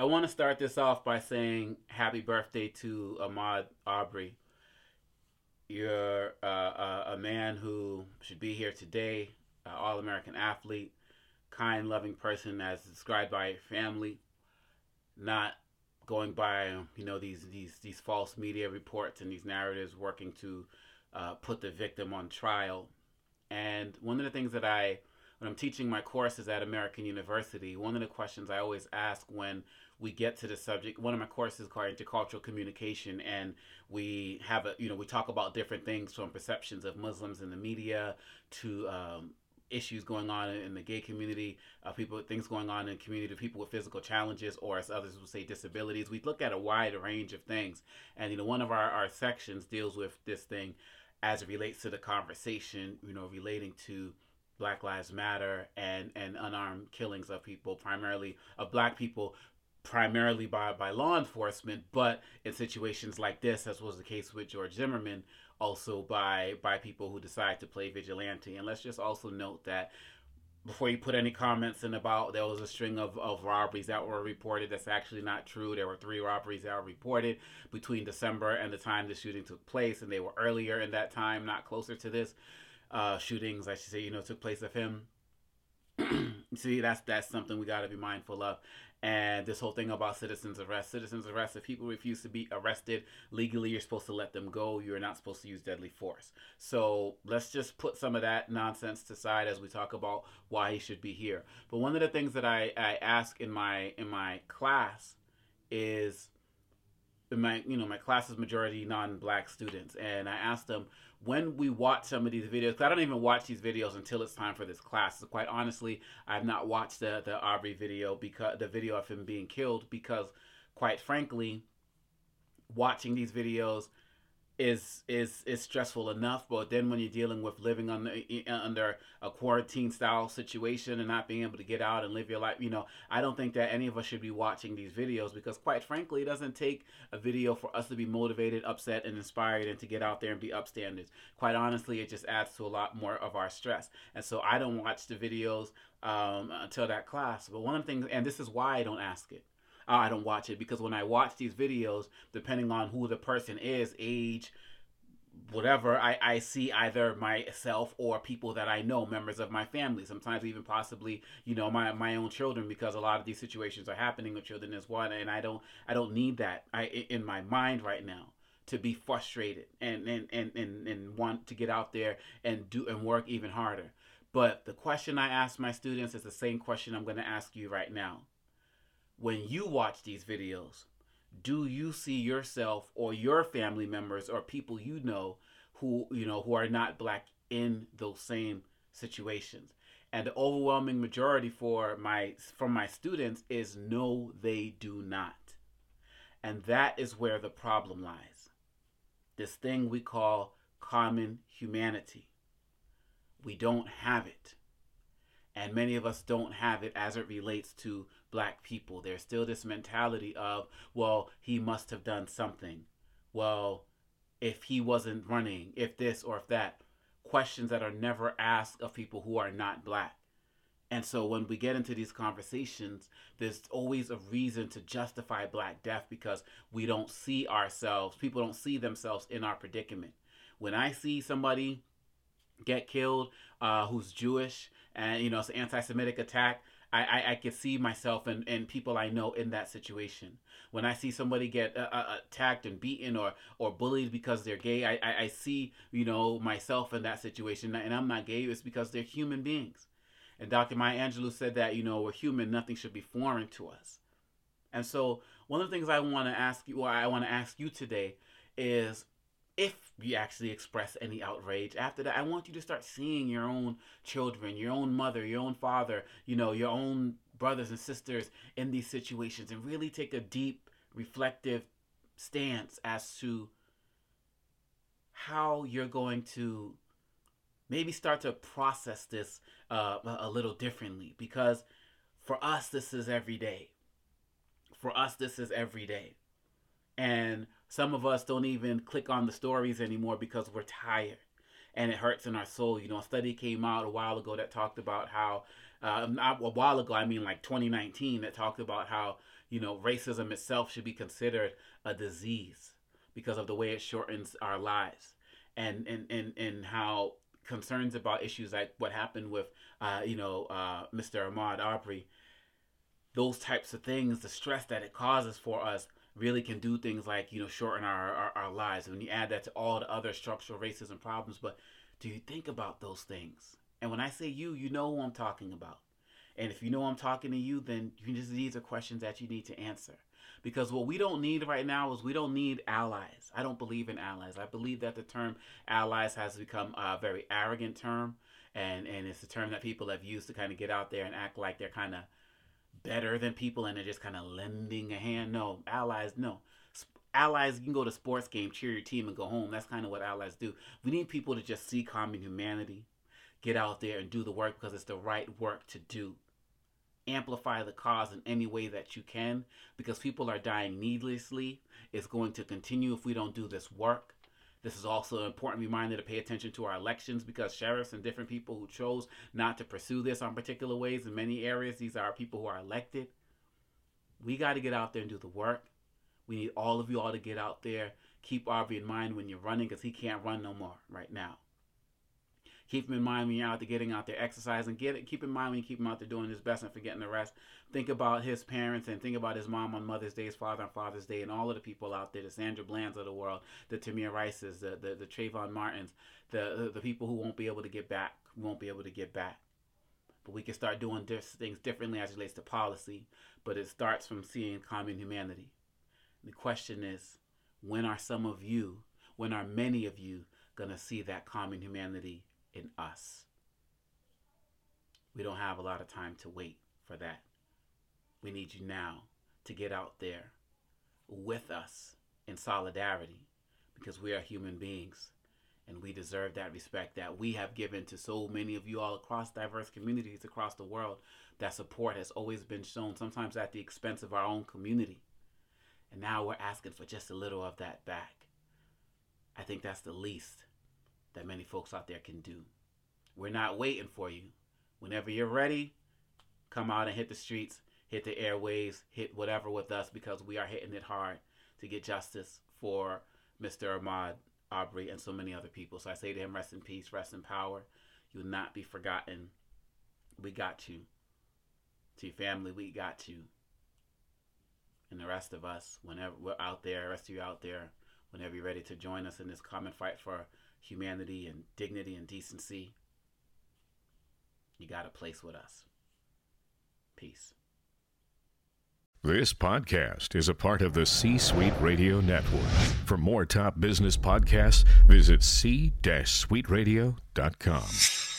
I want to start this off by saying happy birthday to Ahmaud Arbery. You're uh, a, a, man who should be here today, uh, All American athlete, kind, loving person as described by your family, not going by you know these these these false media reports and these narratives working to uh, put the victim on trial. And one of the things that I when I'm teaching my courses at American University, one of the questions I always ask when we get to the subject, one of my courses called Intercultural Communication, and we have a, you know, we talk about different things from perceptions of Muslims in the media to um, issues going on in the gay community, uh, people things going on in the community, people with physical challenges, or as others would say, disabilities. We look at a wide range of things, and you know, one of our, our sections deals with this thing as it relates to the conversation, you know, relating to Black Lives Matter and and unarmed killings of people, primarily of Black people, primarily by by law enforcement, but in situations like this, as was the case with George Zimmerman, also by by people who decide to play vigilante. And let's just also note that before you put any comments in about there was a string of, of robberies that were reported. That's actually not true. There were three robberies that were reported between december and the time the shooting took place and they were earlier in that time not closer to this uh, shootings, I should say, you know, took place of him. See, that's that's something we got to be mindful of. And this whole thing about citizens arrest, citizens arrest. If people refuse to be arrested legally, you're supposed to let them go. You're not supposed to use deadly force. So let's just put some of that nonsense to side as we talk about why he should be here. But one of the things that I, I ask in my in my class is my you know my class is majority non-black students and i asked them when we watch some of these videos, Cause I don't even watch these videos until it's time for this class. So quite honestly, I've not watched the the Arbery video because the video of him being killed because, quite frankly, watching these videos is is is stressful enough but then when you're dealing with living under under a quarantine style situation and not being able to get out and live your life you know i don't think that any of us should be watching these videos because quite frankly it doesn't take a video for us to be motivated upset and inspired and to get out there and be upstanders quite honestly it just adds to a lot more of our stress. And so i don't watch the videos um, until that class. But one of the things and this is why i don't ask it uh, I don't watch it because when I watch these videos, depending on who the person is, age, whatever, I, I see either myself or people that I know, members of my family, sometimes even possibly, you know, my, my own children, because a lot of these situations are happening with children as well. And I don't, I don't need that I, in my mind right now to be frustrated and, and, and, and, and want to get out there and do and work even harder. But the question I ask my students is the same question I'm going to ask you right now when you watch these videos, do you see yourself or your family members or people you know who you know who are not black in those same situations? And the overwhelming majority for my from my students is no, they do not. And that is where the problem lies. This thing we call common humanity. We don't have it. And many of us don't have it as it relates to black people. There's still this mentality of, well, he must have done something. Well, if he wasn't running, if this or if that. Questions that are never asked of people who are not black. And so when we get into these conversations, there's always a reason to justify black death because we don't see ourselves, people don't see themselves in our predicament. When I see somebody get killed uh, who's Jewish and, you know, it's an anti Semitic attack, I, I, I can see myself and, and people I know in that situation. When I see somebody get uh, uh, attacked and beaten or, or bullied because they're gay, I, I, I see, you know, myself in that situation. And I'm not gay, it's because they're human beings. And Dr. Maya Angelou said that, you know, we're human, nothing should be foreign to us. And so one of the things I want to ask you, or I want to ask you today is if you actually express any outrage. After that i want you to start seeing your own children your own mother your own father you know your own brothers and sisters in these situations and really take a deep reflective stance as to how you're going to maybe start to process this uh, a little differently because for us this is every day. For us this is every day. And some of us don't even click on the stories anymore because we're tired and it hurts in our soul. You know, a study came out a while ago that talked about how uh, not a while ago, I mean like 2019, that talked about how you know racism itself should be considered a disease because of the way it shortens our lives, and and and and how concerns about issues like what happened with uh, you know uh, Mr. Ahmaud Arbery, those types of things, the stress that it causes for us really can do things like you know shorten our, our, our lives. When you add that to all the other structural racism problems, but do you think about those things? And when I say you, you know who I'm talking about. And if you know I'm talking to you, then you just, these are questions that you need to answer. Because what we don't need right now is we don't need allies. I don't believe in allies. I believe that the term allies has become a very arrogant term. And, and it's a term that people have used to kind of get out there and act like they're kind of better than people and they're just kind of lending a hand. No, allies, no. Allies, you can go to sports game, cheer your team, and go home. That's kind of what allies do. We need people to just see common humanity get out there and do the work because it's the right work to do. Amplify the cause in any way that you can because people are dying needlessly. It's going to continue if we don't do this work. This is also an important reminder to pay attention to our elections because sheriffs and different people who chose not to pursue this on particular ways in many areas, these are people who are elected. We got to get out there and do the work. We need all of you all to get out there. Keep Arbery in mind when you're running because he can't run no more right now. Keep him in mind when you're out there getting out there exercising. Get it. Keep in mind when you keep him out there doing his best and forgetting the rest. Think about his parents and think about his mom on Mother's Day, his father on Father's Day, and all of the people out there, the Sandra Blands of the world, the Tamir Rices, the the, the Trayvon Martins, the, the people who won't be able to get back, won't be able to get back. But we can start doing things differently as it relates to policy. But it starts from seeing common humanity. The question is, when are some of you, when are many of you going to see that common humanity in us. We don't have a lot of time to wait for that. We need you now to get out there with us in solidarity because we are human beings and we deserve that respect that we have given to so many of you all across diverse communities across the world. That support has always been shown, sometimes at the expense of our own community. And now we're asking for just a little of that back. I think that's the least that many folks out there can do. We're not waiting for you. Whenever you're ready, come out and hit the streets, hit the airways, hit whatever with us because we are hitting it hard to get justice for Mr. Ahmaud Arbery and so many other people. So I say to him, rest in peace, rest in power. You will not be forgotten. We got you. To your family, we got you. And the rest of us, whenever we're out there, rest of you out there, whenever you're ready to join us in this common fight for humanity and dignity and decency, you got a place with us. Peace. This podcast is a part of the C Suite Radio Network. For more top business podcasts, visit c-suiteradio.com.